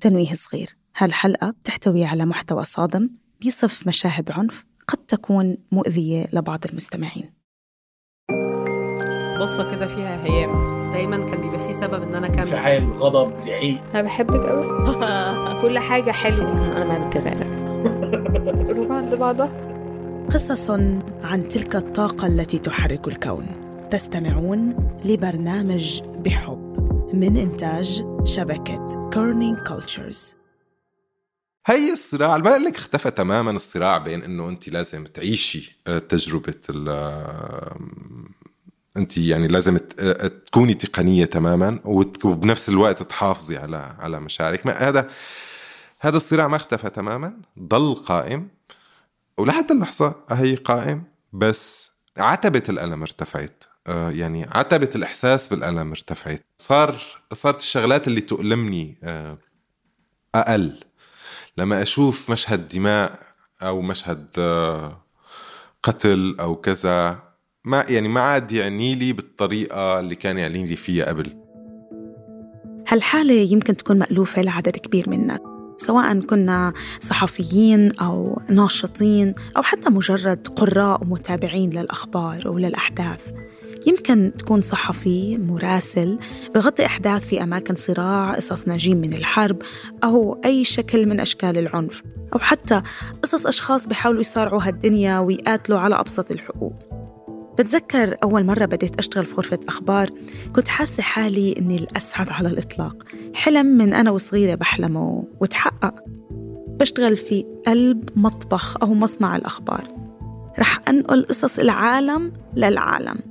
تنويه صغير. هالحلقة بتحتوي على محتوى صادم بيصف مشاهد عنف قد تكون مؤذية لبعض المستمعين. بصة كده فيها هيام. دايما كان بيبقى في سبب إن أنا اكمل انفعال غضب زعيق. أنا بحبك قوي كل حاجة حلوة. أنا ما بنت غيرك. قلوب عند بعضها. قصص عن تلك الطاقة التي تحرك الكون. تستمعون لبرنامج بحب. من إنتاج شبكة Kerning Cultures هي الصراع ما لك اختفى تماما الصراع بين إنه انت لازم تعيشي آه، تجربة آه، انت يعني لازم ت- آه، تكوني تقنية تماما وبنفس الوقت تحافظي على على مشاعرك. ما هذا هذا الصراع ما اختفى تماما ضل قائم ولحد اللحظة هي قائم بس عتبة الألم ارتفعت. آه، يعني عتبة الإحساس بالألم ارتفعت. صار صارت الشغلات اللي تؤلمني آه، أقل. لما أشوف مشهد دماء أو مشهد آه، قتل أو كذا ما يعني ما عاد يعني لي بالطريقة اللي كان يعني لي فيها قبل. هالحالة يمكن تكون مألوفة لعدد كبير منا سواء كنا صحفيين أو ناشطين أو حتى مجرد قراء ومتابعين للأخبار وللأحداث يمكن تكون صحفي مراسل بغطي أحداث في أماكن صراع قصص ناجين من الحرب أو أي شكل من أشكال العنف أو حتى قصص أشخاص بيحاولوا يصارعوا هالدنيا ويقاتلوا على أبسط الحقوق. بتذكر أول مرة بديت أشتغل في غرفة أخبار كنت حاسة حالي إني الأسعد على الإطلاق. حلم من أنا وصغيرة بحلمه وتحقق. بشتغل في قلب مطبخ أو مصنع الأخبار. رح أنقل قصص العالم للعالم.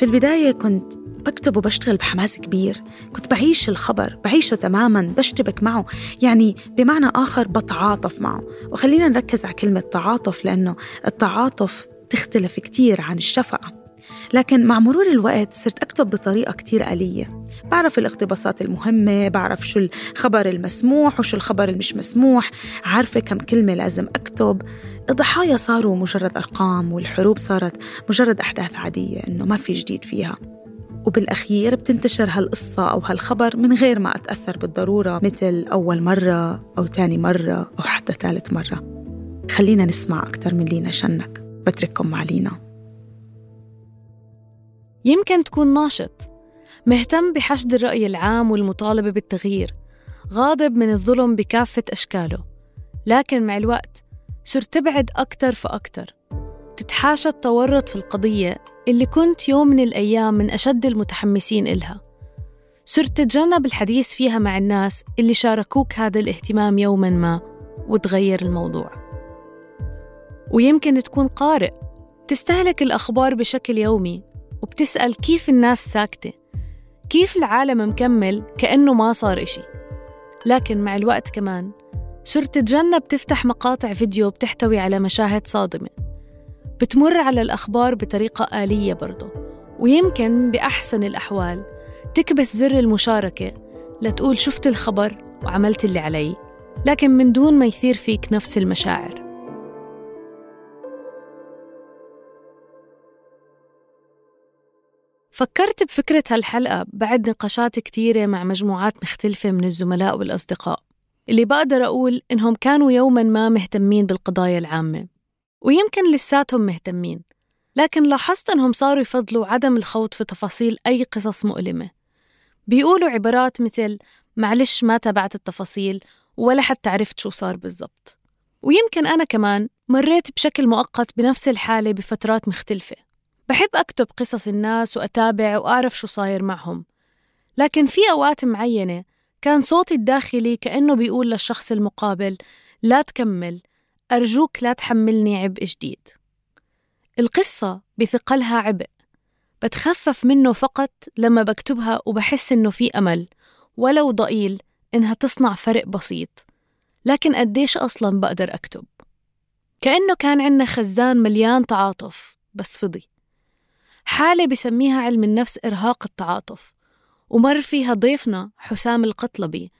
في البداية كنت بكتب وبشتغل بحماس كبير. كنت بعيش الخبر بعيشه تماما بشتبك معه. يعني بمعنى آخر بتعاطف معه. وخلينا نركز على كلمة تعاطف لأنه التعاطف تختلف كتير عن الشفقة. لكن مع مرور الوقت صرت أكتب بطريقة كتير آلية. بعرف الاقتباسات المهمة بعرف شو الخبر المسموح وشو الخبر المش مسموح. عارفة كم كلمة لازم أكتب. الضحايا صاروا مجرد أرقام والحروب صارت مجرد أحداث عادية إنه ما في جديد فيها. وبالأخير بتنتشر هالقصة أو هالخبر من غير ما أتأثر بالضرورة مثل أول مرة أو تاني مرة أو حتى ثالث مرة. خلينا نسمع أكتر من لينا شنك. بترككم مع لينا. يمكن تكون ناشط مهتم بحشد الرأي العام والمطالبة بالتغيير غاضب من الظلم بكافة أشكاله لكن مع الوقت صرت تبعد أكتر فأكتر. تتحاشى التورط في القضية اللي كنت يوم من الأيام من أشد المتحمسين إلها. صرت تتجنب الحديث فيها مع الناس اللي شاركوك هذا الاهتمام يوما ما وتغير الموضوع. ويمكن تكون قارئ. تستهلك الأخبار بشكل يومي وبتسأل كيف الناس ساكتة. كيف العالم مكمل كأنه ما صار إشي. لكن مع الوقت كمان صرت تتجنب تفتح مقاطع فيديو بتحتوي على مشاهد صادمة. بتمر على الأخبار بطريقة آلية برضه ويمكن بأحسن الأحوال تكبس زر المشاركة لتقول شفت الخبر وعملت اللي علي لكن من دون ما يثير فيك نفس المشاعر. فكرت بفكرة هالحلقة بعد نقاشات كتيرة مع مجموعات مختلفة من الزملاء والأصدقاء. اللي بقدر أقول إنهم كانوا يوما ما مهتمين بالقضايا العامة ويمكن لساتهم مهتمين لكن لاحظت إنهم صاروا يفضلوا عدم الخوض في تفاصيل أي قصص مؤلمة. بيقولوا عبارات مثل معلش ما تابعت التفاصيل ولا حتى عرفت شو صار بالضبط ويمكن أنا كمان مريت بشكل مؤقت بنفس الحالة بفترات مختلفة. بحب أكتب قصص الناس وأتابع وأعرف شو صاير معهم لكن في أوقات معينة كان صوتي الداخلي كأنه بيقول للشخص المقابل لا تكمل أرجوك لا تحملني عبء جديد. القصة بثقلها عبء بتخفف منه فقط لما بكتبها وبحس إنه في أمل ولو ضئيل إنها تصنع فرق بسيط لكن قديش أصلا بقدر أكتب؟ كأنه كان عنا خزان مليان تعاطف بس فضي. حالة بسميها علم النفس إرهاق التعاطف. ومر فيها ضيفنا حسام القطلبي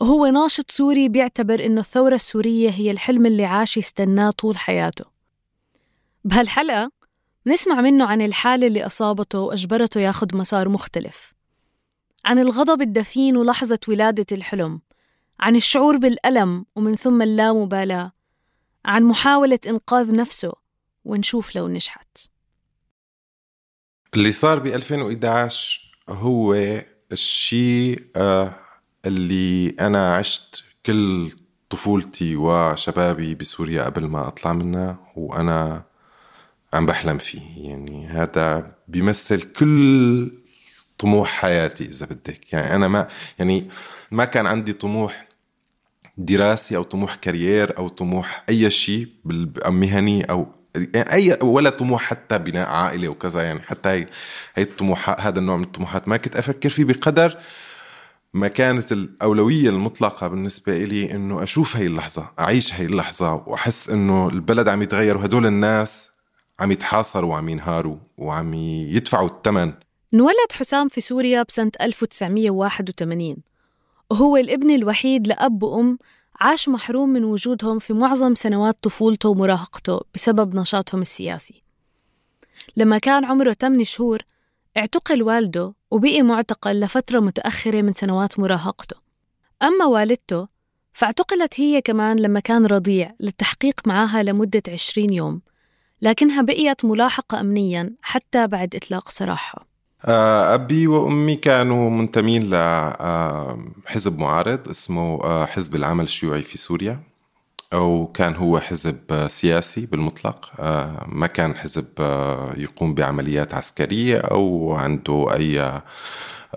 وهو ناشط سوري بيعتبر إنه الثورة السورية هي الحلم اللي عاش يستناه طول حياته. بهالحلقة نسمع منه عن الحالة اللي أصابته وأجبرته ياخد مسار مختلف عن الغضب الدفين ولحظة ولادة الحلم عن الشعور بالألم ومن ثم اللامبالاة عن محاولة إنقاذ نفسه ونشوف لو نجحت. اللي صار ب 2011 هو الشيء آه، اللي أنا عشت كل طفولتي وشبابي بسوريا قبل ما أطلع منها وأنا عم بحلم فيه. يعني هذا بيمثل كل طموح حياتي إذا بدك. يعني أنا ما يعني ما كان عندي طموح دراسي أو طموح كارير أو طموح أي شيء مهني أو يعني اي ولا طموح حتى بناء عائلة وكذا يعني حتى هي هي الطموحات هذا النوع من الطموحات. ما كنت أفكر فيه بقدر ما كانت الأولوية المطلقة بالنسبة إلي إنه أشوف هاي اللحظة أعيش هاي اللحظة وأحس إنه البلد عم يتغير وهدول الناس عم يتحاصروا وعم ينهاروا وعم يدفعوا الثمن انولد حسام في سوريا بسنة 1981 وهو الابن الوحيد لأب وأم عاش محروم من وجودهم في معظم سنوات طفولته ومراهقته بسبب نشاطهم السياسي. لما كان عمره 8 شهور اعتقل والده وبقي معتقل لفترة متأخرة من سنوات مراهقته. أما والدته فاعتقلت هي كمان لما كان رضيع للتحقيق معها لمدة 20 يوم لكنها بقيت ملاحقة أمنيا حتى بعد إطلاق سراحها. آه، أبي وأمي كانوا منتمين لحزب معارض اسمه آه، حزب العمل الشيوعي في سوريا أو كان هو حزب سياسي بالمطلق آه، ما كان حزب يقوم بعمليات عسكرية أو عنده أي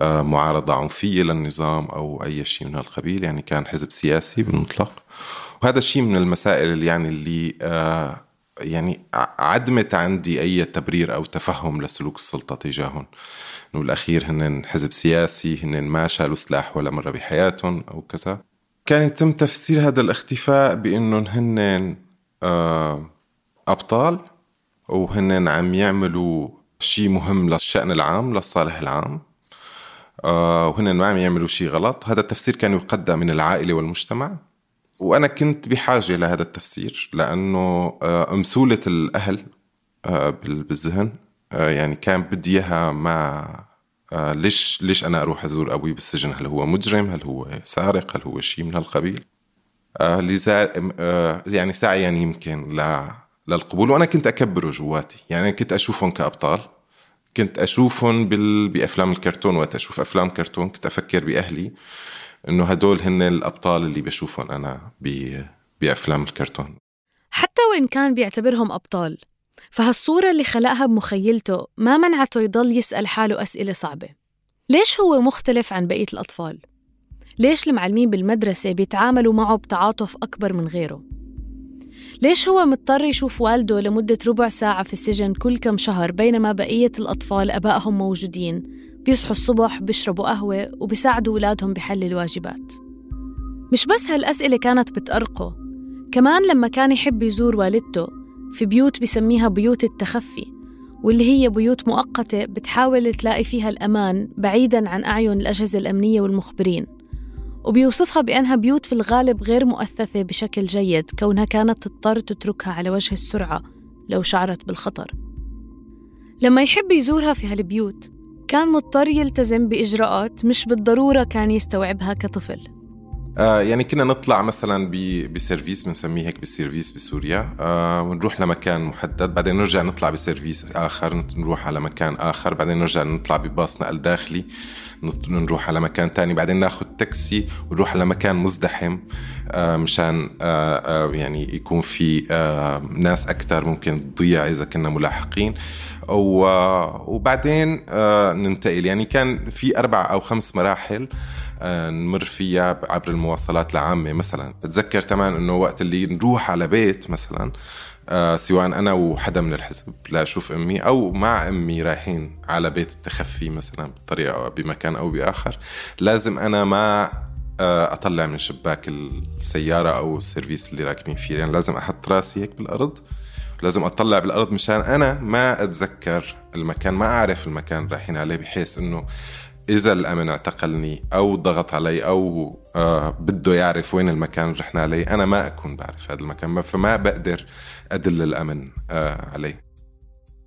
معارضة عنفية للنظام أو أي شيء من هالقبيل يعني كان حزب سياسي بالمطلق. وهذا الشيء من المسائل اللي يعني اللي يعني عدمت عندي أي تبرير أو تفهم لسلوك السلطة تجاههم. إنه بالأخير هن حزب سياسي هن ما شالوا سلاح ولا مرة بحياتهم أو كذا. كان يتم تفسير هذا الاختفاء بأنهم هن آه، أبطال وهن عم يعملوا شيء مهم للشأن العام للصالح العام. آه، وهن ما عم يعملوا شيء غلط. هذا التفسير كان يقدم من العائلة والمجتمع. وأنا كنت بحاجة لهذا التفسير لأنه آه، أمثولة الأهل آه، بالذهن آه، يعني كان بدي إياها ما ليش ليش أنا أروح أزور أبوي بالسجن؟ هل هو مجرم؟ هل هو سارق؟ هل هو شيء من هالقبيل؟ لذا يعني سعيا يمكن للقبول. وأنا كنت أكبره جواتي. يعني كنت أشوفهم كأبطال. كنت أشوفهم بأفلام الكرتون. وقت أشوف أفلام كرتون كنت أفكر بأهلي. إنه هدول هن الأبطال اللي بشوفهم أنا بأفلام الكرتون حتى وإن كان بيعتبرهم أبطال فهالصورة اللي خلقها بمخيلته ما منعته يضل يسأل حاله أسئلة صعبة ليش هو مختلف عن بقية الأطفال؟ ليش المعلمين بالمدرسة بيتعاملوا معه بتعاطف أكبر من غيره؟ ليش هو مضطر يشوف والده لمدة ربع ساعة في السجن كل كم شهر بينما بقية الأطفال أبائهم موجودين بيصحوا الصبح بيشربوا قهوة وبيساعدوا ولادهم بحل الواجبات. مش بس هالأسئلة كانت بتأرقه كمان لما كان يحب يزور والدته في بيوت بسميها بيوت التخفي واللي هي بيوت مؤقتة بتحاول تلاقي فيها الأمان بعيداً عن أعين الأجهزة الأمنية والمخبرين وبيوصفها بأنها بيوت في الغالب غير مؤثثة بشكل جيد كونها كانت تضطر تتركها على وجه السرعة لو شعرت بالخطر. لما يحب يزورها في هالبيوت كان مضطر يلتزم بإجراءات مش بالضرورة كان يستوعبها كطفل. آه يعني كنا نطلع مثلا بسيرفيس بنسميه هيك بسيرفيس بسوريا. آه ونروح لمكان محدد بعدين نرجع نطلع بسيرفيس آخر نروح على مكان آخر بعدين نرجع نطلع بباص نقل داخلي. نروح على مكان تاني. بعدين ناخذ تاكسي ونروح على مكان مزدحم آه مشان آه آه يعني يكون في ناس أكثر ممكن تضيع إذا كنا ملاحقين. وبعدين ننتقل. يعني كان في أربع أو خمس مراحل نمر فيها عبر المواصلات العامة مثلا. بتذكر تمام إنه وقت اللي نروح على بيت مثلا سواء أنا وحدا من الحزب لاشوف أمي أو مع أمي رايحين على بيت التخفي مثلا بطريقة أو بمكان أو بآخر لازم أنا ما أطلع من شباك السيارة أو السيرفيس اللي راكبين فيه يعني لازم أحط راسي هيك بالأرض لازم أطلع بالأرض مشان أنا ما أتذكر المكان ما أعرف المكان رايحين عليه بحيث إنه إذا الامن اعتقلني أو ضغط علي أو آه بده يعرف وين المكان اللي رحنا عليه أنا ما أكون بعرف هذا المكان فما بقدر أدل الامن آه عليه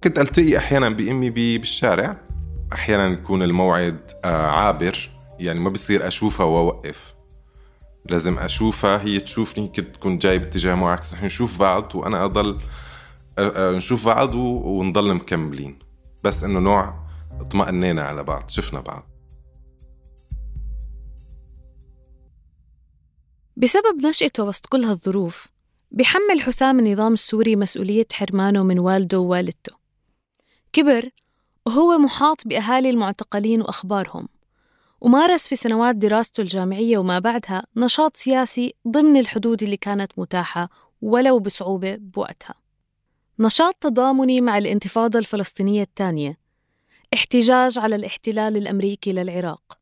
كنت التقي أحيانا بأمي بالشارع أحيانا يكون الموعد آه عابر يعني ما بصير أشوفها وأوقف. لازم أشوفها هي تشوفني كنت تكون جاي باتجاه معاكس رح نشوف بعض وأنا أضل نشوف بعض ونضل مكملين. بس إنه نوع اطمأنينا على بعض شفنا بعض. بسبب نشأته وسط كل هالظروف بيحمل حسام النظام السوري مسؤولية حرمانه من والده ووالدته. كبر وهو محاط بأهالي المعتقلين وأخبارهم ومارس في سنوات دراسته الجامعية وما بعدها نشاط سياسي ضمن الحدود اللي كانت متاحة ولو بصعوبة بوقتها. نشاط تضامني مع الانتفاضة الفلسطينية الثانية احتجاج على الاحتلال الأمريكي للعراق.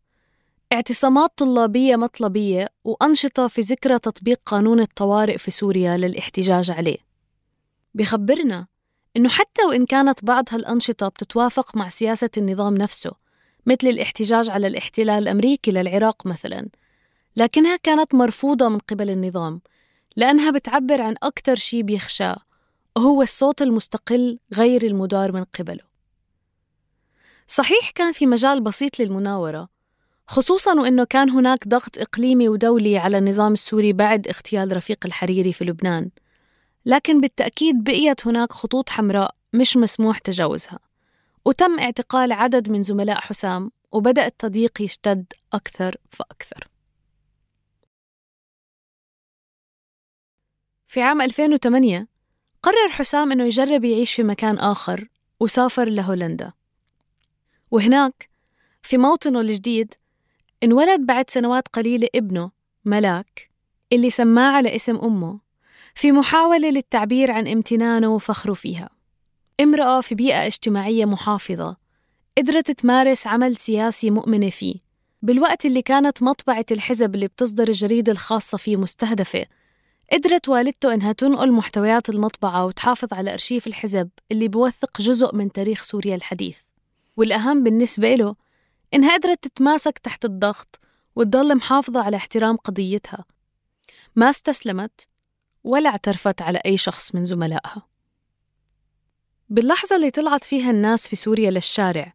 اعتصامات طلابية مطلبية وأنشطة في ذكرى تطبيق قانون الطوارئ في سوريا للاحتجاج عليه. بخبرنا إنه حتى وإن كانت بعض هالأنشطة بتتوافق مع سياسة النظام نفسه مثل الاحتجاج على الاحتلال الأمريكي للعراق مثلا لكنها كانت مرفوضة من قبل النظام لأنها بتعبر عن أكثر شيء بيخشاه وهو الصوت المستقل غير المدار من قبله. صحيح كان في مجال بسيط للمناورة خصوصا وانه كان هناك ضغط إقليمي ودولي على النظام السوري بعد اغتيال رفيق الحريري في لبنان. لكن بالتأكيد بقيت هناك خطوط حمراء مش مسموح تجاوزها. وتم اعتقال عدد من زملاء حسام وبدأ التضييق يشتد أكثر فأكثر. في عام 2008 قرر حسام إنه يجرب يعيش في مكان آخر وسافر لهولندا. وهناك في موطنه الجديد انولد بعد سنوات قليلة ابنه ملاك اللي سماه على اسم أمه في محاولة للتعبير عن امتنانه وفخره فيها. امرأة في بيئة اجتماعية محافظة قدرت تمارس عمل سياسي مؤمنة فيه بالوقت اللي كانت مطبعة الحزب اللي بتصدر الجريدة الخاصة فيه مستهدفة. قدرت والدته إنها تنقل محتويات المطبعة وتحافظ على أرشيف الحزب اللي بوثق جزء من تاريخ سوريا الحديث. والأهم بالنسبة له إنها قدرت تتماسك تحت الضغط وتضل محافظة على احترام قضيتها. ما استسلمت ولا اعترفت على أي شخص من زملائها. باللحظة اللي طلعت فيها الناس في سوريا للشارع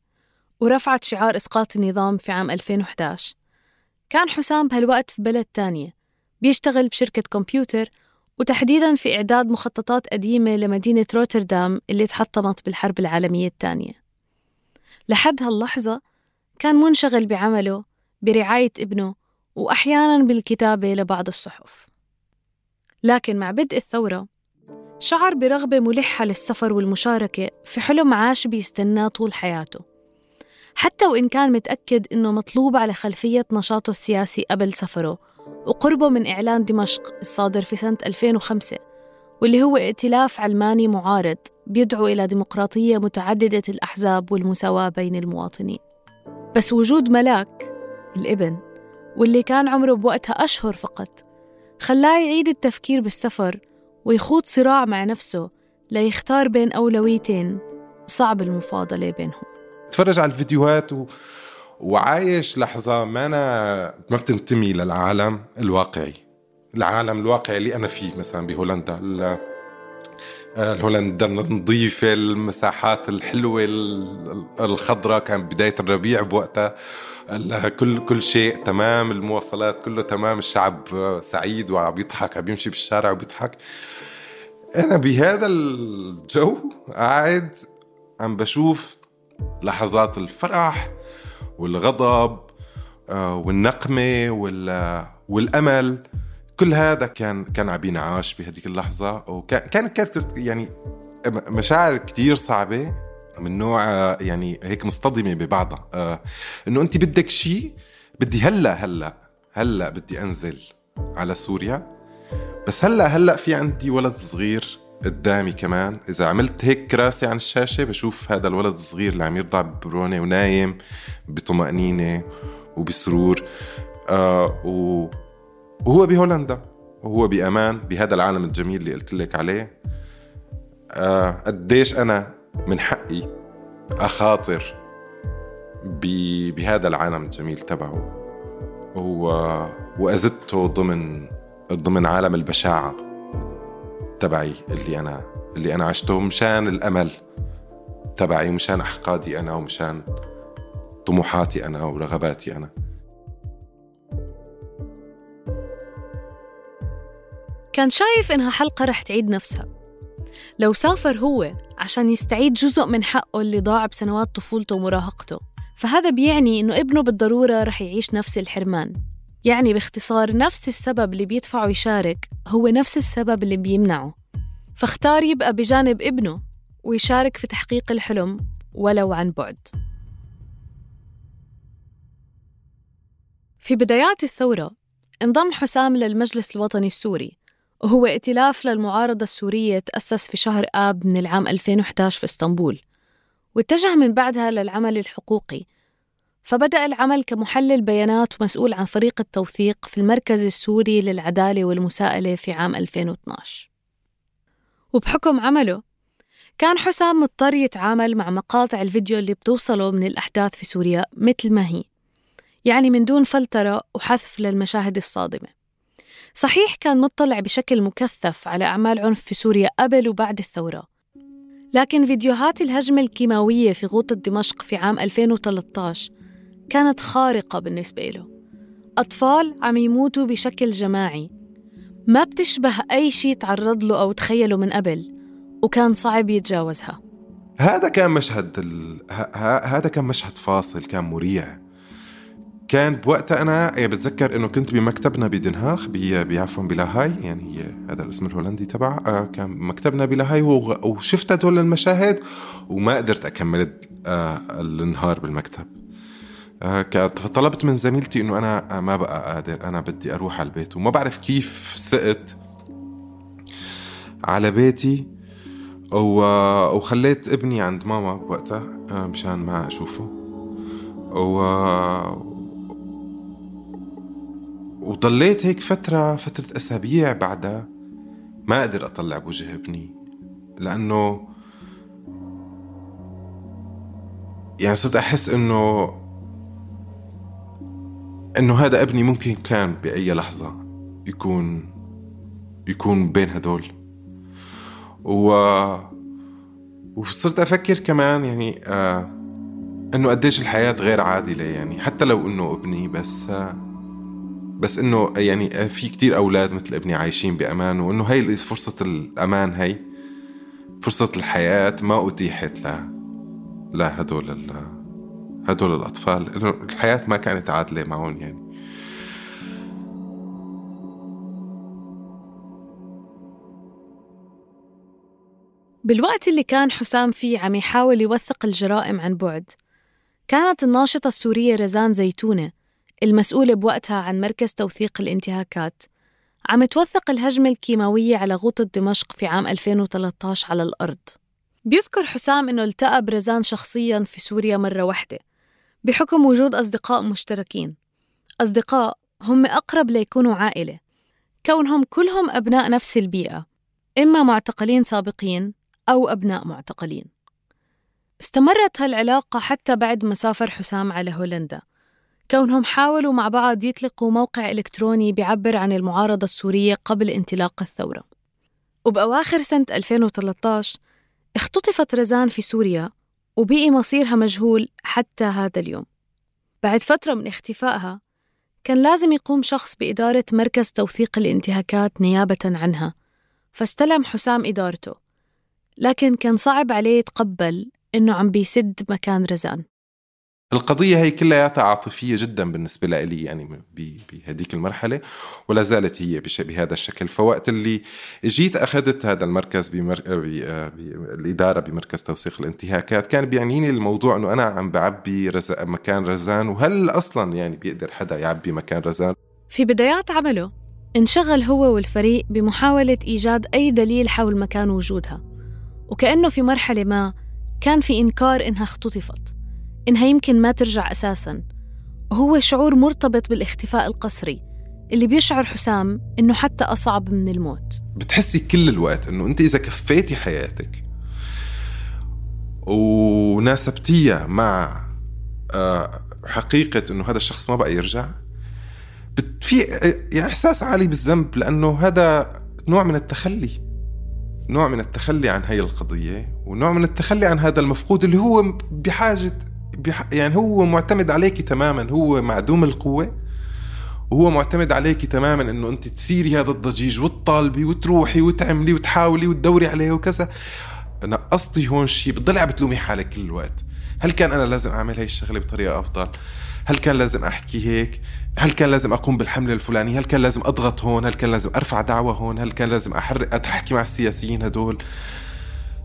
ورفعت شعار إسقاط النظام في عام 2011 كان حسام بهالوقت في بلد تانية بيشتغل بشركة كمبيوتر وتحديدا في إعداد مخططات قديمة لمدينة روتردام اللي تحطمت بالحرب العالمية الثانية لحد هاللحظة كان منشغل بعمله برعاية ابنه وأحيانا بالكتابة لبعض الصحف. لكن مع بدء الثورة شعر برغبة ملحة للسفر والمشاركة في حلم عاش بيستناه طول حياته. حتى وإن كان متأكد إنه مطلوب على خلفية نشاطه السياسي قبل سفره وقربه من إعلان دمشق الصادر في سنة 2005 واللي هو ائتلاف علماني معارض بيدعو إلى ديمقراطية متعددة الأحزاب والمساواة بين المواطنين. بس وجود ملاك الابن واللي كان عمره بوقتها أشهر فقط خلاه يعيد التفكير بالسفر ويخوض صراع مع نفسه ليختار بين أولويتين صعب المفاضلة بينهم. تفرج على الفيديوهات و... وعايش لحظة ما أنا ما بتنتمي للعالم الواقعي. العالم الواقعي اللي أنا فيه مثلا بهولندا هولندا النظيفة المساحات الحلوة الخضراء كان بداية الربيع بوقتها. كل كل شيء تمام المواصلات كله تمام الشعب سعيد وعم يضحك عم يمشي بالشارع وبيضحك. أنا بهذا الجو قاعد عم بشوف لحظات الفرح والغضب آه، والنقمة والأمل. كل هذا كان كان عم بينعاش بهذيك اللحظة وكان كانت يعني مشاعر كتير صعبة من نوع يعني هيك مصطدمة ببعضها. آه إنه انت بدك شيء بدي هلأ هلأ هلأ بدي أنزل على سوريا. بس هلأ هلأ في عندي ولد صغير قدامي كمان. إذا عملت هيك كراسي عن الشاشة بشوف هذا الولد الصغير اللي عم يرضع ببرونة ونايم بطمأنينة وبسرور. آه و وهو بهولندا وهو بأمان بهذا العالم الجميل اللي قلت لك عليه. آه قديش أنا من حقي أخاطر بهذا العالم الجميل تبعه. و... وأزدته ضمن ضمن عالم البشاعة تبعي اللي أنا اللي أنا عشته مشان الأمل تبعي مشان أحقادي أنا ومشان طموحاتي أنا ورغباتي أنا. كان شايف إنها حلقة رح تعيد نفسها. لو سافر هو عشان يستعيد جزء من حقه اللي ضاع بسنوات طفولته ومراهقته فهذا بيعني إنه ابنه بالضرورة رح يعيش نفس الحرمان. يعني باختصار نفس السبب اللي بيدفعه يشارك هو نفس السبب اللي بيمنعه. فاختار يبقى بجانب ابنه ويشارك في تحقيق الحلم ولو عن بعد. في بدايات الثورة انضم حسام للمجلس الوطني السوري وهو ائتلاف للمعارضة السورية تأسس في شهر آب من العام 2011 في إسطنبول واتجه من بعدها للعمل الحقوقي. فبدأ العمل كمحلل بيانات ومسؤول عن فريق التوثيق في المركز السوري للعدالة والمساءلة في عام 2012 وبحكم عمله كان حسام مضطر يتعامل مع مقاطع الفيديو اللي بتوصله من الأحداث في سوريا مثل ما هي يعني من دون فلترة وحذف للمشاهد الصادمة. صحيح كان مطلع بشكل مكثف على أعمال عنف في سوريا قبل وبعد الثورة. لكن فيديوهات الهجمة الكيماوية في غوطة دمشق في عام 2013 كانت خارقة بالنسبة له. أطفال عم يموتوا بشكل جماعي. ما بتشبه أي شيء تعرض له أو تخيله من قبل وكان صعب يتجاوزها. هذا كان مشهد ال... ه... هذا كان مشهد فاصل كان مريع. كان بوقتها أنا يعني بتذكر إنه كنت بمكتبنا بدنهاخ بعفوا بلاهاي يعني هذا الاسم الهولندي تبع آه، كان مكتبنا بلاهاي وشفت هدول المشاهد وما قدرت أكمل آه، النهار بالمكتب. آه، فطلبت من زميلتي إنه أنا ما بقى قادر أنا بدي أروح على البيت وما بعرف كيف سقت على بيتي وخليت ابني عند ماما بوقتها مشان ما أشوفه و وضليت هيك فترة فترة أسابيع بعدها ما أقدر أطلع بوجه ابني لأنه يعني صرت أحس إنه إنه هذا ابني ممكن كان بأي لحظة يكون يكون بين هدول. و وصرت أفكر كمان يعني آه إنه قديش الحياة غير عادلة يعني حتى لو إنه ابني بس آه بس إنه يعني في كتير أولاد مثل ابني عايشين بأمان وإنه هي فرصة الأمان هي فرصة الحياة ما أتيحت ل لهدول ال... هدول الأطفال. الحياة ما كانت عادلة معهم يعني. بالوقت اللي كان حسام فيه عم يحاول يوثق الجرائم عن بعد كانت الناشطة السورية رزان زيتونة المسؤولة بوقتها عن مركز توثيق الانتهاكات. عم توثق الهجمة الكيماوية على غوطة دمشق في عام 2013 على الأرض. بيذكر حسام أنه التقى برزان شخصياً في سوريا مرة واحدة بحكم وجود أصدقاء مشتركين. أصدقاء هم أقرب ليكونوا عائلة. كونهم كلهم أبناء نفس البيئة إما معتقلين سابقين أو أبناء معتقلين. استمرت هالعلاقة حتى بعد ما سافر حسام على هولندا. كونهم حاولوا مع بعض يطلقوا موقع إلكتروني بيعبر عن المعارضة السورية قبل انطلاق الثورة. وبأواخر سنة 2013 اختطفت رزان في سوريا وبقي مصيرها مجهول حتى هذا اليوم. بعد فترة من اختفائها كان لازم يقوم شخص بإدارة مركز توثيق الانتهاكات نيابة عنها فاستلم حسام إدارته. لكن كان صعب عليه يتقبل إنه عم بيسد مكان رزان. القضية هي كلياتها عاطفية جدا بالنسبة لي يعني بهديك المرحلة ولا زالت هي بهذا الشكل. فوقت اللي جيت أخذت هذا المركز بمر... بالإدارة بمركز توثيق الانتهاكات كان بيعنيني الموضوع أنه أنا عم بعبي رز... مكان رزان وهل أصلا يعني بيقدر حدا يعبي مكان رزان؟ في بدايات عمله انشغل هو والفريق بمحاولة إيجاد أي دليل حول مكان وجودها وكأنه في مرحلة ما كان في إنكار إنها اختطفت. إنها يمكن ما ترجع أساساً. وهو شعور مرتبط بالاختفاء القسري اللي بيشعر حسام إنه حتى أصعب من الموت. بتحسي كل الوقت إنه أنت إذا كفيتي حياتك وناسبتيها مع آه، حقيقة إنه هذا الشخص ما بقى يرجع في يعني إحساس عالي بالذنب لأنه هذا نوع من التخلي نوع من التخلي عن هي القضية ونوع من التخلي عن هذا المفقود اللي هو بحاجة يعني هو معتمد عليك تماما هو معدوم القوة وهو معتمد عليك تماما إنه انت تسيري هذا الضجيج وتطالبي وتروحي وتعملي وتحاولي وتدوري عليه وكذا. نقصتي هون شيء بتضلي عم بتلومي حالك كل الوقت. هل كان أنا لازم أعمل هاي الشغلة بطريقة أفضل؟ هل كان لازم أحكي هيك؟ هل كان لازم أقوم بالحملة الفلانية؟ هل كان لازم أضغط هون؟ هل كان لازم أرفع دعوة هون؟ هل كان لازم احرق احكي مع السياسيين هدول؟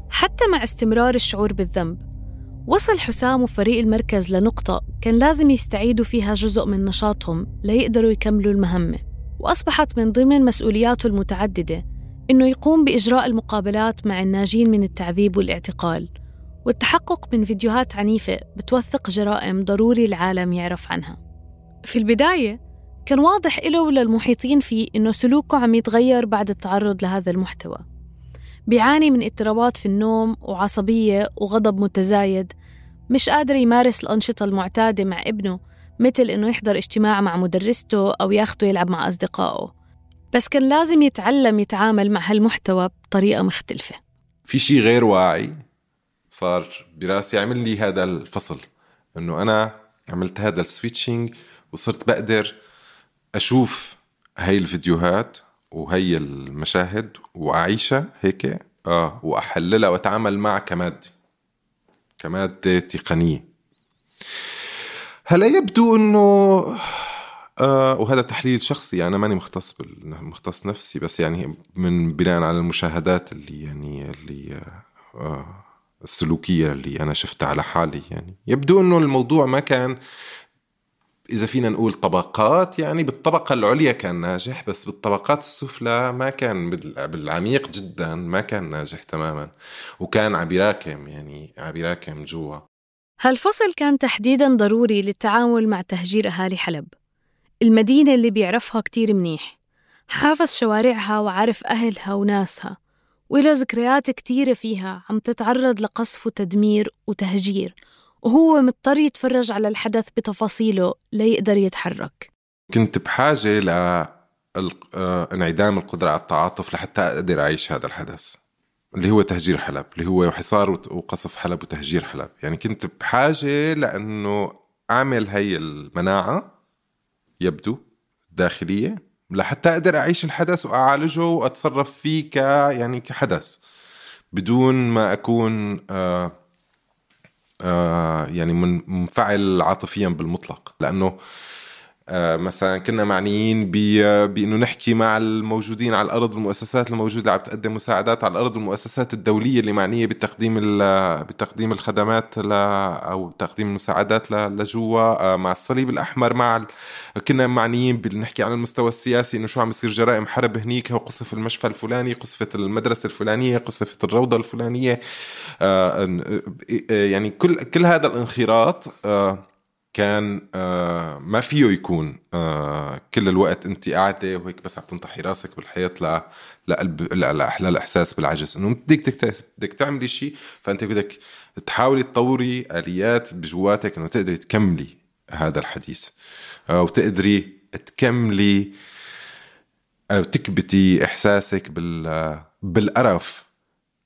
حتى مع استمرار الشعور بالذنب. وصل حسام وفريق المركز لنقطة كان لازم يستعيدوا فيها جزء من نشاطهم ليقدروا يكملوا المهمة وأصبحت من ضمن مسؤولياته المتعددة إنه يقوم بإجراء المقابلات مع الناجين من التعذيب والاعتقال والتحقق من فيديوهات عنيفة بتوثق جرائم ضروري العالم يعرف عنها. في البداية كان واضح له وللمحيطين فيه إنه سلوكه عم يتغير بعد التعرض لهذا المحتوى. بيعاني من اضطرابات في النوم وعصبية وغضب متزايد. مش قادر يمارس الأنشطة المعتادة مع ابنه مثل إنه يحضر اجتماع مع مدرسته أو ياخده يلعب مع أصدقائه. بس كان لازم يتعلم يتعامل مع هالمحتوى بطريقة مختلفة. في شيء غير واعي صار براسي عمل لي هذا الفصل إنه أنا عملت هذا السويتشنج وصرت بقدر أشوف هاي الفيديوهات وهي المشاهد وأعيشها هيك آه وأحللها وأتعامل معها كمادة كمادة تقنية. هلا يبدو إنه آه وهذا تحليل شخصي يعني أنا ماني مختص مختص نفسي بس يعني من بناء على المشاهدات اللي يعني اللي آه السلوكية اللي أنا شفتها على حالي يعني. يبدو إنه الموضوع ما كان إذا فينا نقول طبقات يعني بالطبقة العليا كان ناجح بس بالطبقات السفلى ما كان بالعميق جدا ما كان ناجح تماما. وكان عم يراكم يعني عم يراكم جوا. هالفصل كان تحديدا ضروري للتعامل مع تهجير أهالي حلب؟ المدينة اللي بيعرفها كتير منيح. حافظ شوارعها وعارف أهلها وناسها. وله ذكريات كتيرة فيها عم تتعرض لقصف وتدمير وتهجير. وهو مضطر يتفرج على الحدث بتفاصيله ليقدر يتحرك. كنت بحاجة لانعدام القدرة على التعاطف لحتى أقدر أعيش هذا الحدث اللي هو تهجير حلب اللي هو حصار وقصف حلب وتهجير حلب. يعني كنت بحاجة لأنه أعمل هي المناعة يبدو داخلية لحتى أقدر أعيش الحدث وأعالجه وأتصرف فيه ك يعني كحدث بدون ما أكون آه آه، يعني منفعل عاطفيا بالمطلق لأنه آه، مثلا كنا معنيين بإنه نحكي مع الموجودين على الأرض المؤسسات الموجودة اللي عم تقدم مساعدات على الأرض المؤسسات الدولية اللي معنية بتقديم بتقديم الخدمات أو تقديم المساعدات لجوا آه، مع الصليب الأحمر مع كنا معنيين بنحكي عن المستوى السياسي إنه شو عم يصير جرائم حرب هنيك قصف المشفى الفلاني قصفت المدرسة الفلانية قصفت الروضة الفلانية. يعني كل كل هذا الانخراط كان آه ما فيه يكون آه كل الوقت انت قاعدة وهيك بس عم تنطحي راسك بالحيط ل لقلب للاحساس بالعجز. إنه بدك بدك تعملي شيء فأنت بدك تحاولي تطوري آليات بجواتك إنه تقدري تكملي هذا الحديث آه وتقدري تكملي أو تكبتي إحساسك بال بالقرف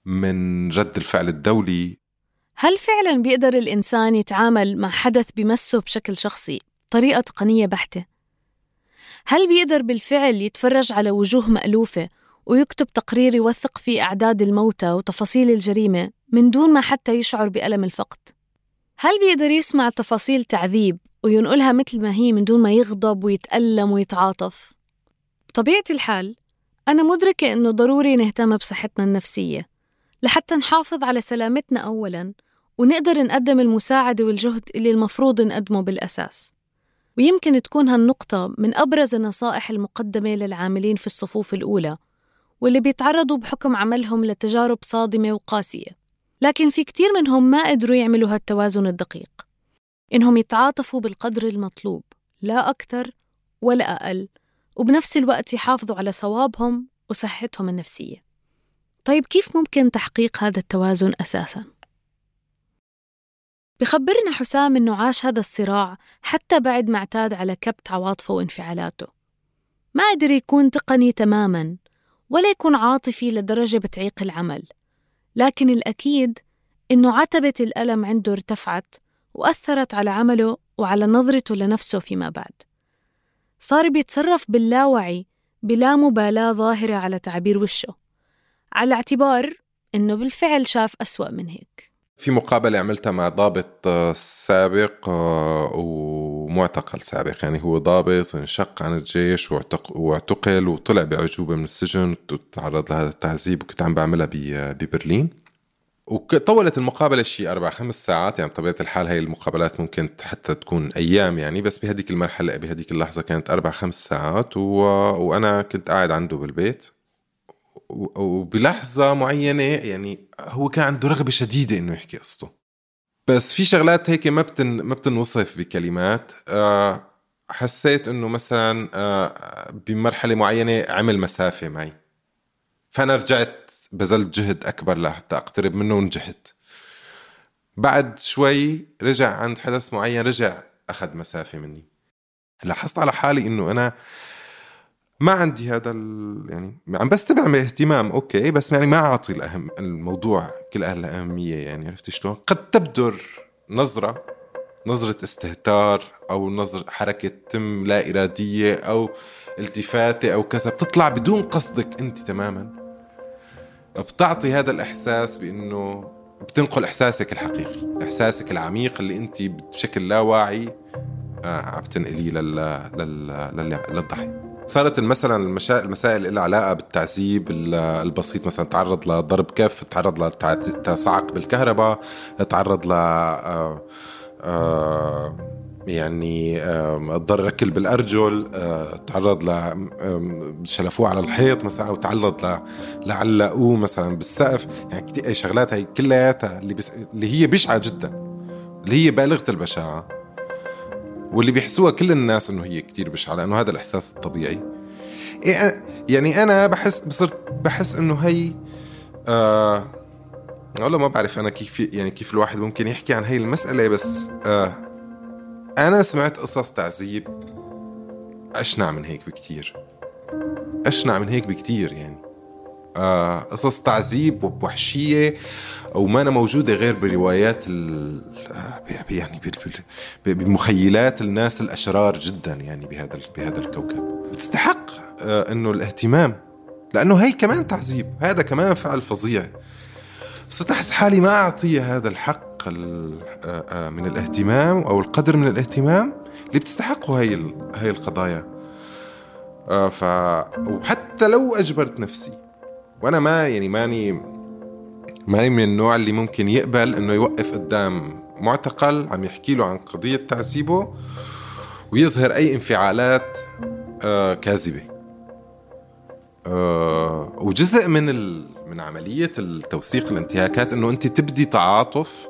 من رد الفعل الدولي هل فعلا بيقدر الإنسان يتعامل مع حدث بمسه بشكل شخصي طريقة تقنية بحتة؟ هل بيقدر بالفعل يتفرج على وجوه مألوفة ويكتب تقرير يوثق فيه أعداد الموتى وتفاصيل الجريمة من دون ما حتى يشعر بألم الفقد؟ هل بيقدر يسمع تفاصيل تعذيب وينقلها مثل ما هي من دون ما يغضب ويتألم ويتعاطف؟ بطبيعة الحال أنا مدركة إنه ضروري نهتم بصحتنا النفسية لحتى نحافظ على سلامتنا أولاً ونقدر نقدم المساعدة والجهد اللي المفروض نقدمه بالأساس. ويمكن تكون هالنقطة من أبرز النصائح المقدمة للعاملين في الصفوف الأولى واللي بيتعرضوا بحكم عملهم لتجارب صادمة وقاسية. لكن في كتير منهم ما قدروا يعملوا هالتوازن الدقيق. إنهم يتعاطفوا بالقدر المطلوب لا أكثر ولا أقل وبنفس الوقت يحافظوا على صوابهم وصحتهم النفسية. طيب كيف ممكن تحقيق هذا التوازن أساساً؟ بخبرنا حسام إنه عاش هذا الصراع حتى بعد ما اعتاد على كبت عواطفه وانفعالاته. ما قدر يكون تقني تماماً ولا يكون عاطفي لدرجة بتعيق العمل لكن الأكيد إنه عتبة الألم عنده ارتفعت وأثرت على عمله وعلى نظرته لنفسه فيما بعد. صار بيتصرف باللاوعي بلا مبالاة ظاهرة على تعابير وشه على اعتبار إنه بالفعل شاف أسوأ من هيك. في مقابلة عملتها مع ضابط آه، سابق آه، ومعتقل سابق. يعني هو ضابط وانشق عن الجيش واعتقل وطلع بعجوبة من السجن وتعرض لهذا التعذيب وكنت عم بعملها ببرلين. وطولت المقابلة شيء أربع خمس ساعات. يعني بطبيعة الحال هاي المقابلات ممكن حتى تكون أيام يعني بس بهديك المرحلة بهديك اللحظة كانت أربع خمس ساعات. و... وأنا كنت قاعد عنده بالبيت. وبلحظة معينة يعني هو كان عنده رغبة شديدة إنه يحكي قصته. بس في شغلات هيك ما بتن ما بتنوصف بكلمات. آه، حسيت إنه مثلا آه، بمرحلة معينة عمل مسافة معي. فأنا رجعت بذلت جهد أكبر لحتى أقترب منه ونجحت. بعد شوي رجع عند حدث معين رجع أخذ مسافة مني. لاحظت على حالي إنه أنا ما عندي هذا يعني عم بستمع باهتمام أوكي بس يعني ما أعطي الاهم الموضوع كل الأهمية يعني عرفت شلون؟ قد تبدر نظرة نظرة استهتار أو نظرة حركة تم لا إرادية أو التفاتة أو كذا بتطلع بدون قصدك أنت تماما بتعطي هذا الإحساس بأنه بتنقل إحساسك الحقيقي إحساسك العميق اللي أنت بشكل لا واعي آه، عم تنقليه لل... لل... لل... للضحية صارت مثلا المسائل اللي علاقة بالتعذيب البسيط مثلا تعرض لضرب كف تعرض لصعق بالكهرباء تعرض ل آه، آه، يعني ضر ركل بالأرجل آه، تعرض ل شلفوه على الحيط مثلا أو تعرض لعلقوه مثلا بالسقف. يعني شغلات هي كلياتها اللي اللي هي بشعة جدا اللي هي بالغة البشاعة. واللي بيحسوها كل الناس إنه هي كتير بشعة لأنه هذا الإحساس الطبيعي. إيه يعني أنا بحس بصرت بحس إنه هي آه والله ما بعرف أنا كيف يعني كيف الواحد ممكن يحكي عن هي المسألة بس آه أنا سمعت قصص تعذيب أشنع من هيك بكتير. أشنع من هيك بكتير يعني. قصص تعذيب ووحشيه وما أنا موجودة غير بروايات يعني بمخيلات الناس الأشرار جدا يعني بهذا بهذا الكوكب. بتستحق آه، إنه الاهتمام لأنه هي كمان تعذيب هذا كمان فعل فظيع. صرت أحس حالي ما أعطيه هذا الحق آه، آه، من الاهتمام أو القدر من الاهتمام اللي بتستحقه هي هي القضايا. ف وحتى لو أجبرت نفسي وأنا ما يعني ماني ماني من النوع اللي ممكن يقبل إنه يوقف قدام معتقل عم يحكي له عن قضية تعذيبه ويظهر أي انفعالات آه كاذبة. آه وجزء من ال... من عملية التوثيق الانتهاكات إنه أنت تبدي تعاطف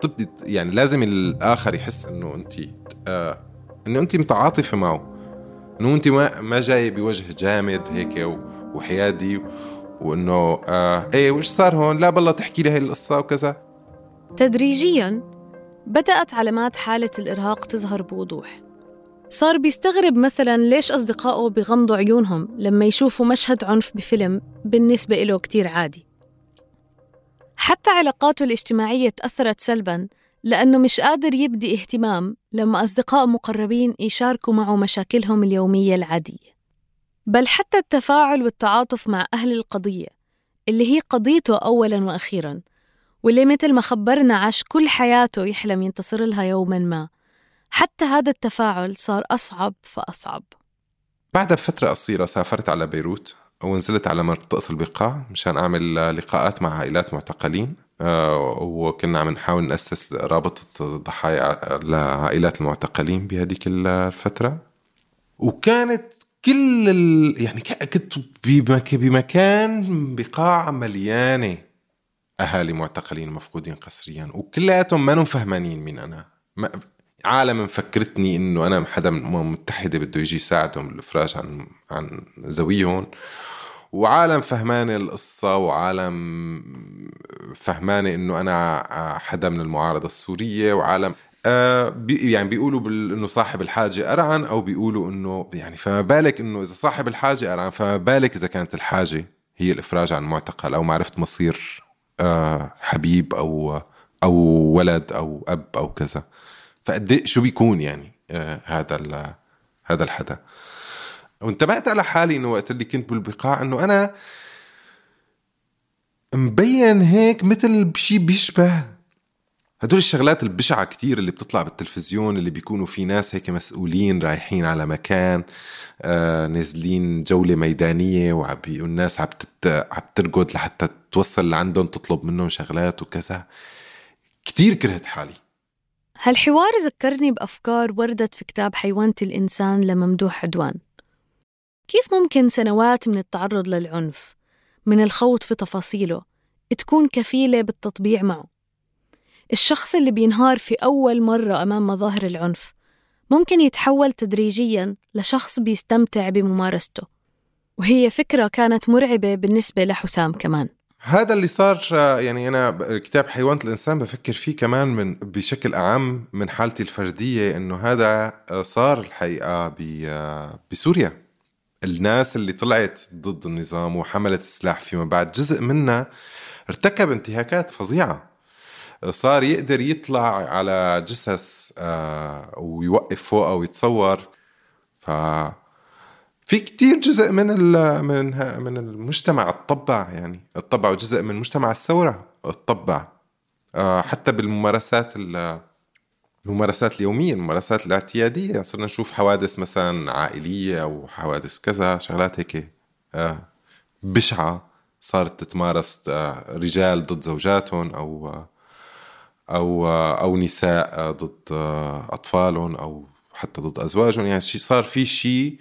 تبدي يعني لازم الآخر يحس إنه أنت آه إنه أنت متعاطفة معه. إنه أنت ما ما جاي بوجه جامد هيك وحيادي. وإنه آه إيه وش صار هون؟ لا بالله تحكي لي هاي القصة وكذا. تدريجيا بدأت علامات حالة الإرهاق تظهر بوضوح. صار بيستغرب مثلا ليش أصدقائه بغمضوا عيونهم لما يشوفوا مشهد عنف بفيلم بالنسبة له كتير عادي. حتى علاقاته الاجتماعية تأثرت سلباً لأنه مش قادر يبدي اهتمام لما أصدقاء مقربين يشاركوا معه مشاكلهم اليومية العادية. بل حتى التفاعل والتعاطف مع أهل القضية اللي هي قضيته أولاً وأخيراً واللي مثل ما خبرنا عاش كل حياته يحلم ينتصر لها يوماً ما. حتى هذا التفاعل صار أصعب فأصعب. بعدها بفترة قصيرة سافرت على بيروت ونزلت على منطقة البقاع مشان أعمل لقاءات مع عائلات معتقلين آه، وكنا عم نحاول نأسس رابطة ضحايا لعائلات المعتقلين بهذيك الفترة. وكانت كل ال... يعني كنت بمكان بقاعة مليانة أهالي معتقلين مفقودين قسريا وكلياتهم ما فهمانين مين أنا. ما... عالم مفكرتني إنه أنا حدا من الأمم المتحدة بده يجي يساعدهم بالإفراج عن عن زويهم. وعالم فهمانة القصة وعالم فهمانة إنه أنا حدا من المعارضة السورية وعالم آه بي يعني بيقولوا إنه صاحب الحاجة أرعن أو بيقولوا إنه يعني فما بالك إنه إذا صاحب الحاجة أرعن فما بالك إذا كانت الحاجة هي الإفراج عن معتقل أو معرفة مصير آه حبيب أو أو ولد أو أب أو كذا. فقد إيه شو بيكون يعني آه هذا هذا الحدا. وانتبهت على حالي إنه وقت اللي كنت بالبقاع إنه أنا مبين هيك مثل بشي بيشبه. هدول الشغلات البشعة كتير اللي بتطلع بالتلفزيون اللي بيكونوا في ناس هيك مسؤولين رايحين على مكان آه نازلين جولة ميدانية والناس عم ترقد لحتى توصل لعندهم تطلب منهم شغلات وكذا. كتير كرهت حالي. هالحوار ذكرني بأفكار وردت في كتاب حيوانة الإنسان لممدوح عدوان. كيف ممكن سنوات من التعرض للعنف من الخوض في تفاصيله تكون كفيلة بالتطبيع معه؟ الشخص اللي بينهار في أول مرة أمام مظاهر العنف ممكن يتحول تدريجيا لشخص بيستمتع بممارسته وهي فكرة كانت مرعبة بالنسبة لحسام كمان. هذا اللي صار يعني أنا كتاب حيوانة الإنسان بفكر فيه كمان من بشكل اعم من حالتي الفردية إنه هذا صار الحقيقة بسوريا. الناس اللي طلعت ضد النظام وحملت السلاح فيما بعد جزء منها ارتكب انتهاكات فظيعة. صار يقدر يطلع على جثث آه، ويوقف فوقها ويتصور ف في كتير جزء من من من المجتمع اتطبع يعني. اتطبع وجزء من مجتمع الثورة اتطبع. آه، حتى بالممارسات الممارسات اليومية الممارسات الاعتيادية. صرنا نشوف حوادث مثلا عائلية أو حوادث كذا شغلات هيك آه، بشعة صارت تتمارس رجال ضد زوجاتهم أو أو أو نساء ضد أطفالهم أو حتى ضد أزواجهم. يعني صار في شيء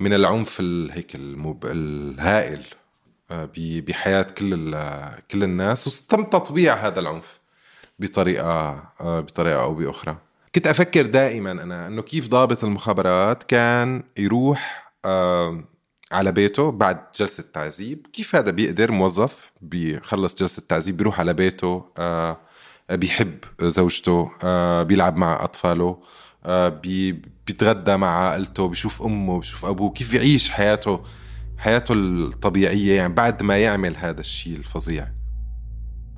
من العنف هيك الهائل آه، بحياة كل كل الناس. وتم تطبيع هذا العنف بطريقة آه، بطريقة أو بأخرى. كنت أفكر دائما أنا إنه كيف ضابط المخابرات كان يروح آه، على بيته بعد جلسة تعذيب. كيف هذا بيقدر موظف بيخلص جلسة تعذيب بيروح على بيته بيحب زوجته آه، بيلعب مع أطفاله آه، بيتغدى مع عائلته بيشوف أمه بيشوف أبوه كيف بيعيش حياته حياته الطبيعية يعني بعد ما يعمل هذا الشيء الفظيع.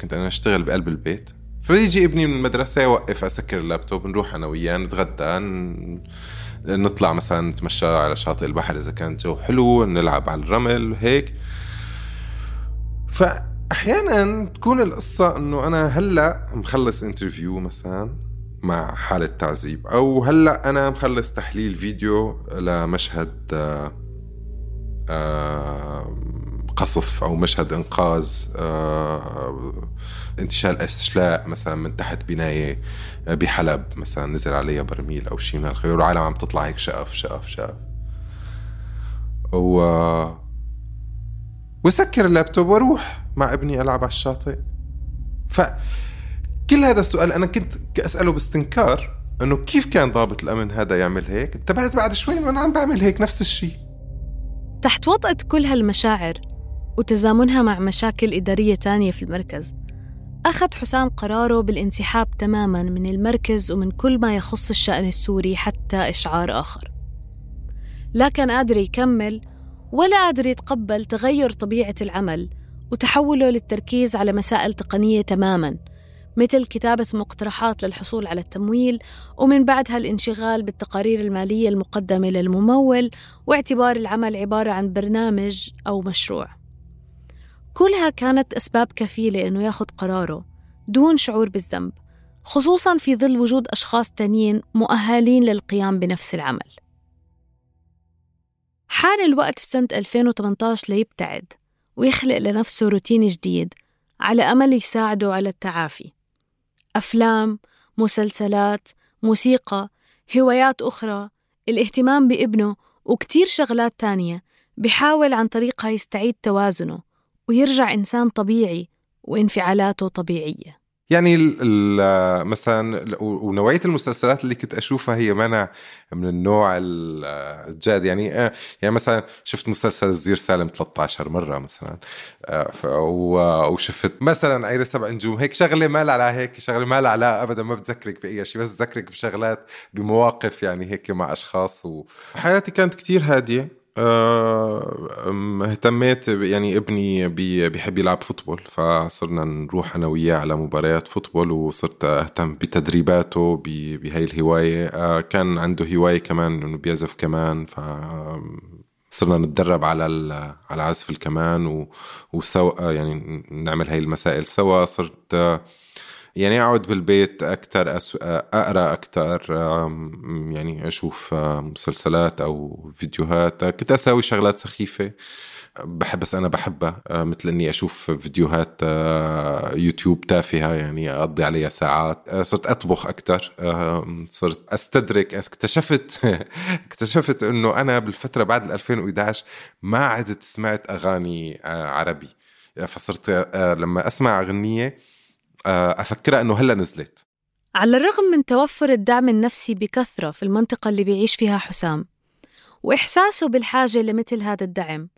كنت أنا أشتغل بقلب البيت. فيجي ابني من المدرسة يوقف أسكر اللابتوب نروح أنا وياه نتغدى نطلع مثلا نتمشى على شاطئ البحر إذا كان جو حلو نلعب على الرمل وهيك ف أحيانا تكون القصة إنه أنا هلأ مخلص interview مثلا مع حالة تعذيب أو هلأ أنا مخلص تحليل فيديو لمشهد آه، آه، قصف أو مشهد إنقاذ آه، انتشال استشلاء مثلا من تحت بناية بحلب مثلا نزل عليها برميل أو شيء من الخير والعالم عم تطلع هيك شقف شقف شقف. و وسكر اللابتوب وأروح مع ابني ألعب على الشاطئ. ف كل هذا السؤال أنا كنت أسأله باستنكار إنه كيف كان ضابط الأمن هذا يعمل هيك؟ انتبهت بعد شوي انه أنا عم بعمل هيك نفس الشيء تحت وطأة كل هالمشاعر وتزامنها مع مشاكل إدارية تانية في المركز أخذ حسام قراره بالانسحاب تماما من المركز ومن كل ما يخص الشأن السوري حتى إشعار آخر. لا كان قادر يكمل ولا قادر يتقبل تغير طبيعة العمل وتحوله للتركيز على مسائل تقنية تماماً مثل كتابة مقترحات للحصول على التمويل ومن بعدها الانشغال بالتقارير المالية المقدمة للممول واعتبار العمل عبارة عن برنامج أو مشروع. كلها كانت أسباب كفيلة أنه ياخد قراره دون شعور بالذنب خصوصا في ظل وجود أشخاص تانيين مؤهلين للقيام بنفس العمل. حان الوقت في سنة 2018 ليبتعد ويخلق لنفسه روتين جديد على أمل يساعده على التعافي. أفلام، مسلسلات، موسيقى، هوايات أخرى، الاهتمام بابنه وكتير شغلات تانية بحاول عن طريقها يستعيد توازنه ويرجع إنسان طبيعي وانفعالاته طبيعية. يعني مثلا ونوعية المسلسلات اللي كنت أشوفها هي منا من النوع الجاد. يعني آه، يعني مثلا شفت مسلسل الزير سالم 13 مرة مثلا. آه، وشفت مثلا عير سبع نجوم هيك شغلة ما لها على هيك شغلة ما لها علاقه ابدا ما بتذكرك بأي شيء بس بتذكرك بشغلات بمواقف يعني هيك مع أشخاص وحياتي كانت كتير هادية. اهتميت يعني ابني بيحب يلعب football فصرنا نروح أنا وياه على مباريات football وصرت أهتم بتدريباته بهي الهواية. آه، كان عنده هواية كمان إنه بيعزف كمان ف صرنا نتدرب على على عزف الكمان وسوا يعني نعمل هاي المسائل سوا. صرت يعني أقعد بالبيت أكثر أس... أقرأ أكثر يعني أشوف مسلسلات أو فيديوهات. كنت أسوي شغلات سخيفة بحب بس أنا بحبها مثل إني أشوف فيديوهات يوتيوب تافهة يعني أقضي عليها ساعات. صرت أطبخ أكثر صرت أستدرك. اكتشفت اكتشفت إنه أنا بالفترة بعد 2011 ما عدت سمعت أغاني عربي. فصرت لما أسمع أغنية آه، أفكرها أنه هلأ نزلت. على الرغم من توفر الدعم النفسي بكثرة في المنطقة اللي بيعيش فيها حسام وإحساسه بالحاجة لمثل هذا الدعم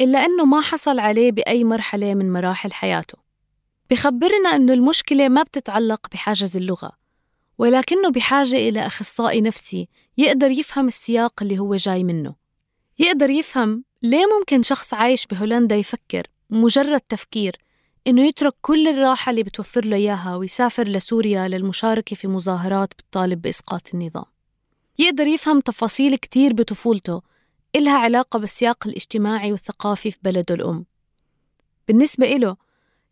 إلا أنه ما حصل عليه بأي مرحلة من مراحل حياته. بخبرنا أنه المشكلة ما بتتعلق بحاجز اللغة ولكنه بحاجة إلى أخصائي نفسي يقدر يفهم السياق اللي هو جاي منه. يقدر يفهم ليه ممكن شخص عايش بهولندا يفكر مجرد تفكير إنه يترك كل الراحة اللي بتوفر له إياها ويسافر لسوريا للمشاركة في مظاهرات بتطالب بإسقاط النظام. يقدر يفهم تفاصيل كتير بطفولته إلها علاقة بالسياق الاجتماعي والثقافي في بلده الأم. بالنسبة إله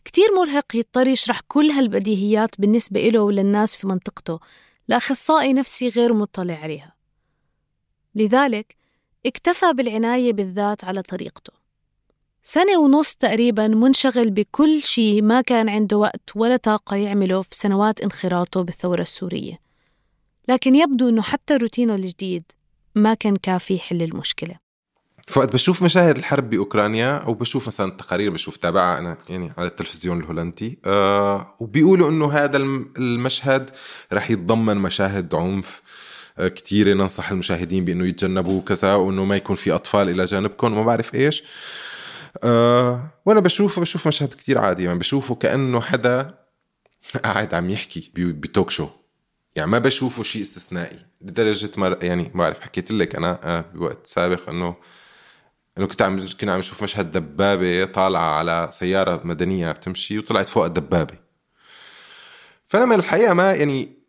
كتير مرهق يضطر يشرح كل هالبديهيات بالنسبة إله وللناس في منطقته لأخصائي نفسي غير مطلع عليها. لذلك اكتفى بالعناية بالذات على طريقته. سنة ونص تقريبا منشغل بكل شيء ما كان عنده وقت ولا طاقة يعمله في سنوات انخراطه بالثورة السورية. لكن يبدو أنه حتى روتينه الجديد ما كان كافي يحل المشكلة. فوقت بشوف مشاهد الحرب بأوكرانيا أو بشوف مثلا تقارير بشوف تابعها أنا يعني على التلفزيون الهولندي آه وبيقولوا إنه هذا المشهد رح يتضمن مشاهد عنف آه كثيره ننصح المشاهدين بإنه يتجنبوا كذا وإنه ما يكون في أطفال إلى جانبكم وما بعرف إيش. أه وأنا بشوفه بشوف مشهد كتير عادي يعني بشوفه كأنه حدا قاعد عم يحكي بتوك شو يعني ما بشوفه شيء استثنائي. لدرجة ما يعني ما بعرف حكيت لك أنا آه، بوقت سابق إنه إنه كنت عم كنا عم نشوف مشهد دبابة طالعة على سيارة مدنية بتمشي وطلعت فوق الدبابة. فأنا من الحقيقة ما يعني آه،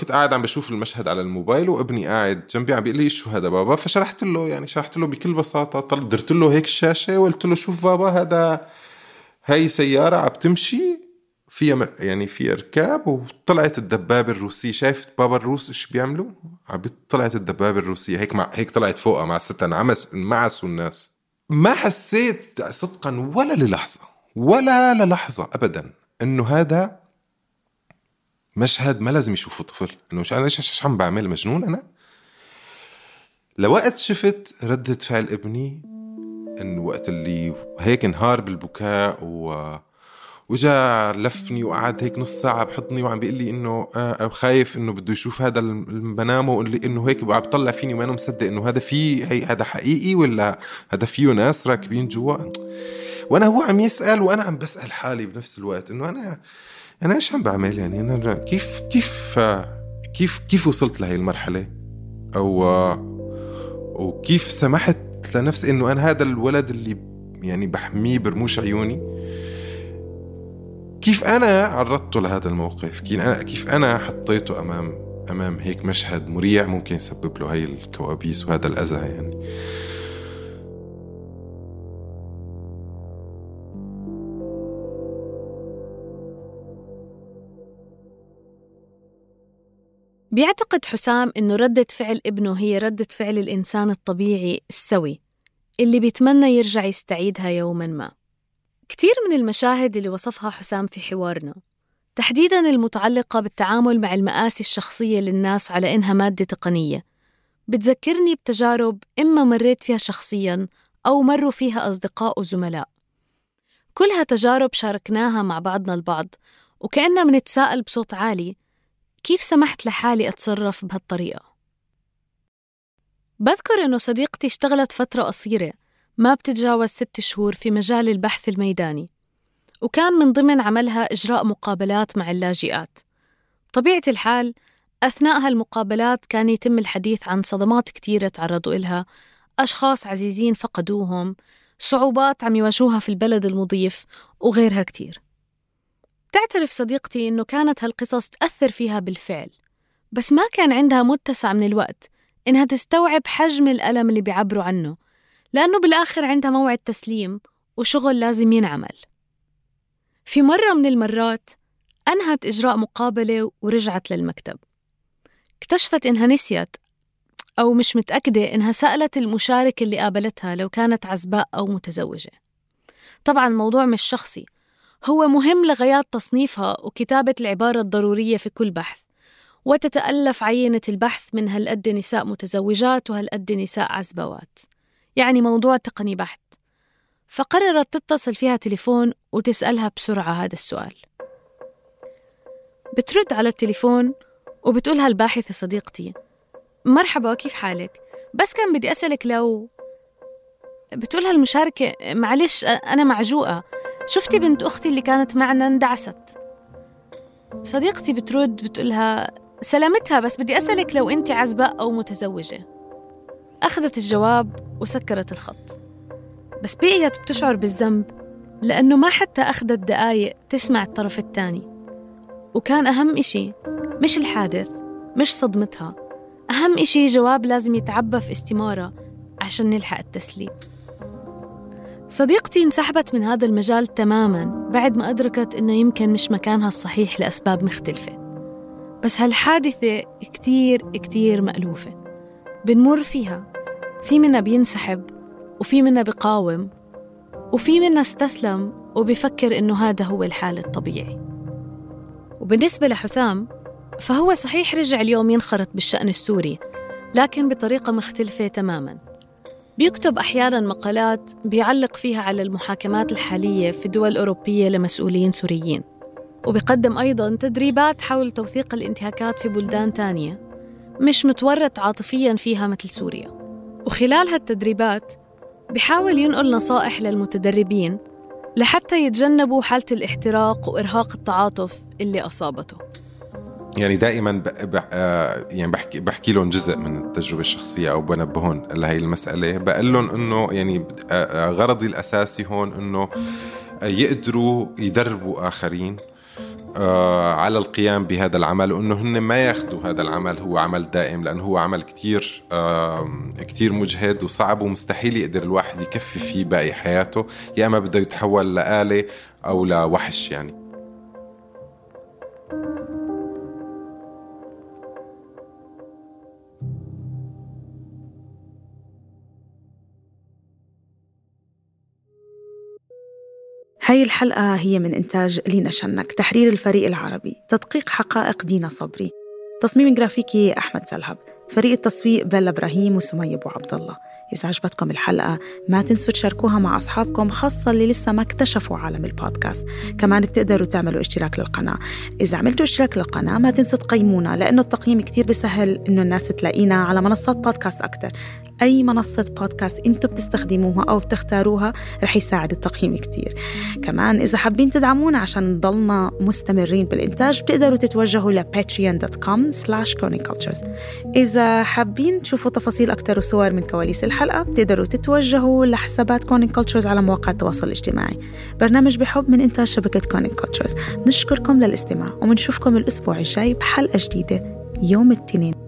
كنت قاعد عم بشوف المشهد على الموبايل وابني قاعد جنبي عم بيقول لي شو هذا بابا؟ فشرحت له يعني شرحت له بكل بساطة طل درت له هيك الشاشه وقلت له شوف بابا هذا هاي سيارة عم تمشي فيها يعني فيها ركاب وطلعت الدبابة الروسية. شايف بابا الروس إيش بيعملوا؟ عم طلعت الدبابة الروسية هيك مع هيك طلعت فوقها مع ستة عمس انمعسوا الناس. ما حسيت صدقا ولا للحظة ولا للحظة ابدا إنه هذا مشهد ما لازم يشوفه طفل. إنه مش أنا إيش عم بعمل مجنون أنا؟ لوقت شفت ردة فعل ابني إنه وقت اللي هيك انهار بالبكاء و وجا لفني وقعد هيك نص ساعة بحضني وعم بيقول لي إنه آه خايف إنه بده يشوف هذا المنام وإنه هيك عم بطلع فيني وأنا مصدق إنه هذا في هي هذا حقيقي ولا هذا فيه ناس راكبين جوا. وأنا هو عم يسأل وأنا عم بسأل حالي بنفس الوقت إنه أنا أنا إيش عم بعمل يعني؟ أنا كيف كيف كيف كيف وصلت لهي المرحلة؟ أو وكيف سمحت لنفسي إنه أنا هذا الولد اللي يعني بحميه برموش عيوني؟ كيف أنا عرضته لهذا الموقف؟ كيف أنا كيف أنا حطيته امام أمام هيك مشهد مريع ممكن يسبب له هي الكوابيس وهذا الاذى يعني؟ بيعتقد حسام إنه ردة فعل ابنه هي ردة فعل الإنسان الطبيعي السوي اللي بيتمنى يرجع يستعيدها يوما ما. كتير من المشاهد اللي وصفها حسام في حوارنا تحديدا المتعلقة بالتعامل مع المآسي الشخصية للناس على إنها مادة تقنية. بتذكرني بتجارب إما مريت فيها شخصيا أو مروا فيها أصدقاء وزملاء. كلها تجارب شاركناها مع بعضنا البعض وكأننا منتساءل بصوت عالي كيف سمحت لحالي أتصرف بهالطريقة؟ بذكر إنه صديقتي اشتغلت فترة قصيرة ما بتتجاوز ست شهور في مجال البحث الميداني وكان من ضمن عملها إجراء مقابلات مع اللاجئات طبيعة الحال أثناء هالمقابلات كان يتم الحديث عن صدمات كتيرة تعرضوا إلها أشخاص عزيزين فقدوهم صعوبات عم يواجهوها في البلد المضيف وغيرها كتير تعترف صديقتي إنه كانت هالقصص تأثر فيها بالفعل بس ما كان عندها متسع من الوقت إنها تستوعب حجم الألم اللي بيعبروا عنه لأنه بالآخر عندها موعد تسليم وشغل لازم ينعمل. في مرة من المرات أنهت إجراء مقابلة ورجعت للمكتب. اكتشفت إنها نسيت أو مش متأكدة إنها سألت المشاركة اللي قابلتها لو كانت عزباء أو متزوجة. طبعا الموضوع مش شخصي هو مهم لغايات تصنيفها وكتابة العبارة الضرورية في كل بحث وتتألف عينة البحث من هالقد نساء متزوجات وهالقد نساء عزبوات. يعني موضوع تقني بحت. فقررت تتصل فيها تليفون وتسألها بسرعة هذا السؤال. بترد على التليفون وبتقولها الباحثة صديقتي مرحبا كيف حالك؟ بس كان بدي أسألك لو بتقولها المشاركة معلش أنا معجوقة. شفتي بنت أختي اللي كانت معنا اندعست. صديقتي بترد بتقولها سلامتها بس بدي أسألك لو أنت عزباء أو متزوجة. أخذت الجواب وسكرت الخط. بس بقيت بتشعر بالذنب لأنه ما حتى أخذت دقايق تسمع الطرف الثاني. وكان أهم إشي مش الحادث مش صدمتها. أهم إشي جواب لازم يتعبى في استمارة عشان نلحق التسليم. صديقتي انسحبت من هذا المجال تماما بعد ما أدركت إنه يمكن مش مكانها الصحيح لأسباب مختلفة. بس هالحادثة كتير كتير مألوفة. بنمر فيها. في منا بينسحب وفي منا بقاوم وفي منا استسلم وبفكر إنه هذا هو الحال الطبيعي. وبالنسبة لحسام فهو صحيح رجع اليوم ينخرط بالشأن السوري لكن بطريقة مختلفة تماماً. بيكتب أحيانا مقالات بيعلق فيها على المحاكمات الحالية في دول أوروبية لمسؤولين سوريين. وبيقدم أيضا تدريبات حول توثيق الانتهاكات في بلدان تانية مش متورط عاطفيا فيها مثل سوريا. وخلال هالتدريبات بحاول ينقل نصائح للمتدربين لحتى يتجنبوا حالة الاحتراق وإرهاق التعاطف اللي أصابته. يعني دائما ب... آه، يعني بحكي بحكي لهم جزء من التجربة الشخصية أو بنبههم لهي المسألة. بقول لهم إنه يعني آه، آه، غرضي الأساسي هون إنه يقدروا يدربوا آخرين على القيام بهذا العمل وإنه هن ما ياخذوا هذا العمل هو عمل دائم لأنه هو عمل كتير كتير مجهد وصعب ومستحيل يقدر الواحد يكفي فيه باقي حياته يا إما بده يتحول لآلة أو لوحش يعني. هاي الحلقة هي من إنتاج لينا شنك تحرير الفريق العربي تدقيق حقائق دينا صبري تصميم جرافيكي أحمد سلهب فريق التصوير بلا إبراهيم وسمية أبو عبد الله إذا عجبتكم الحلقة ما تنسوا تشاركوها مع أصحابكم خاصة اللي لسه ما اكتشفوا عالم البودكاست. كمان بتقدروا تعملوا اشتراك للقناة. إذا عملتوا اشتراك للقناة ما تنسوا تقيمونا لأنه التقييم كتير بسهل إنه الناس تلاقينا على منصات بودكاست أكتر. أي منصة بودكاست أنتم بتستخدموها أو بتختاروها رح يساعد التقييم كتير. كمان إذا حابين تدعمونا عشان نضلنا مستمرين بالإنتاج بتقدروا تتوجهوا ل patreon.com slash إذا حابين تشوفوا تفاصيل أكتر وصور من كواليس الحلقة بتقدروا تتوجهوا لحسابات Kerning Cultures على مواقع التواصل الاجتماعي. برنامج بحب من إنتاج شبكة Kerning Cultures نشكركم للاستماع ومنشوفكم الأسبوع الجاي بحلقة جديدة. يوم الاثنين.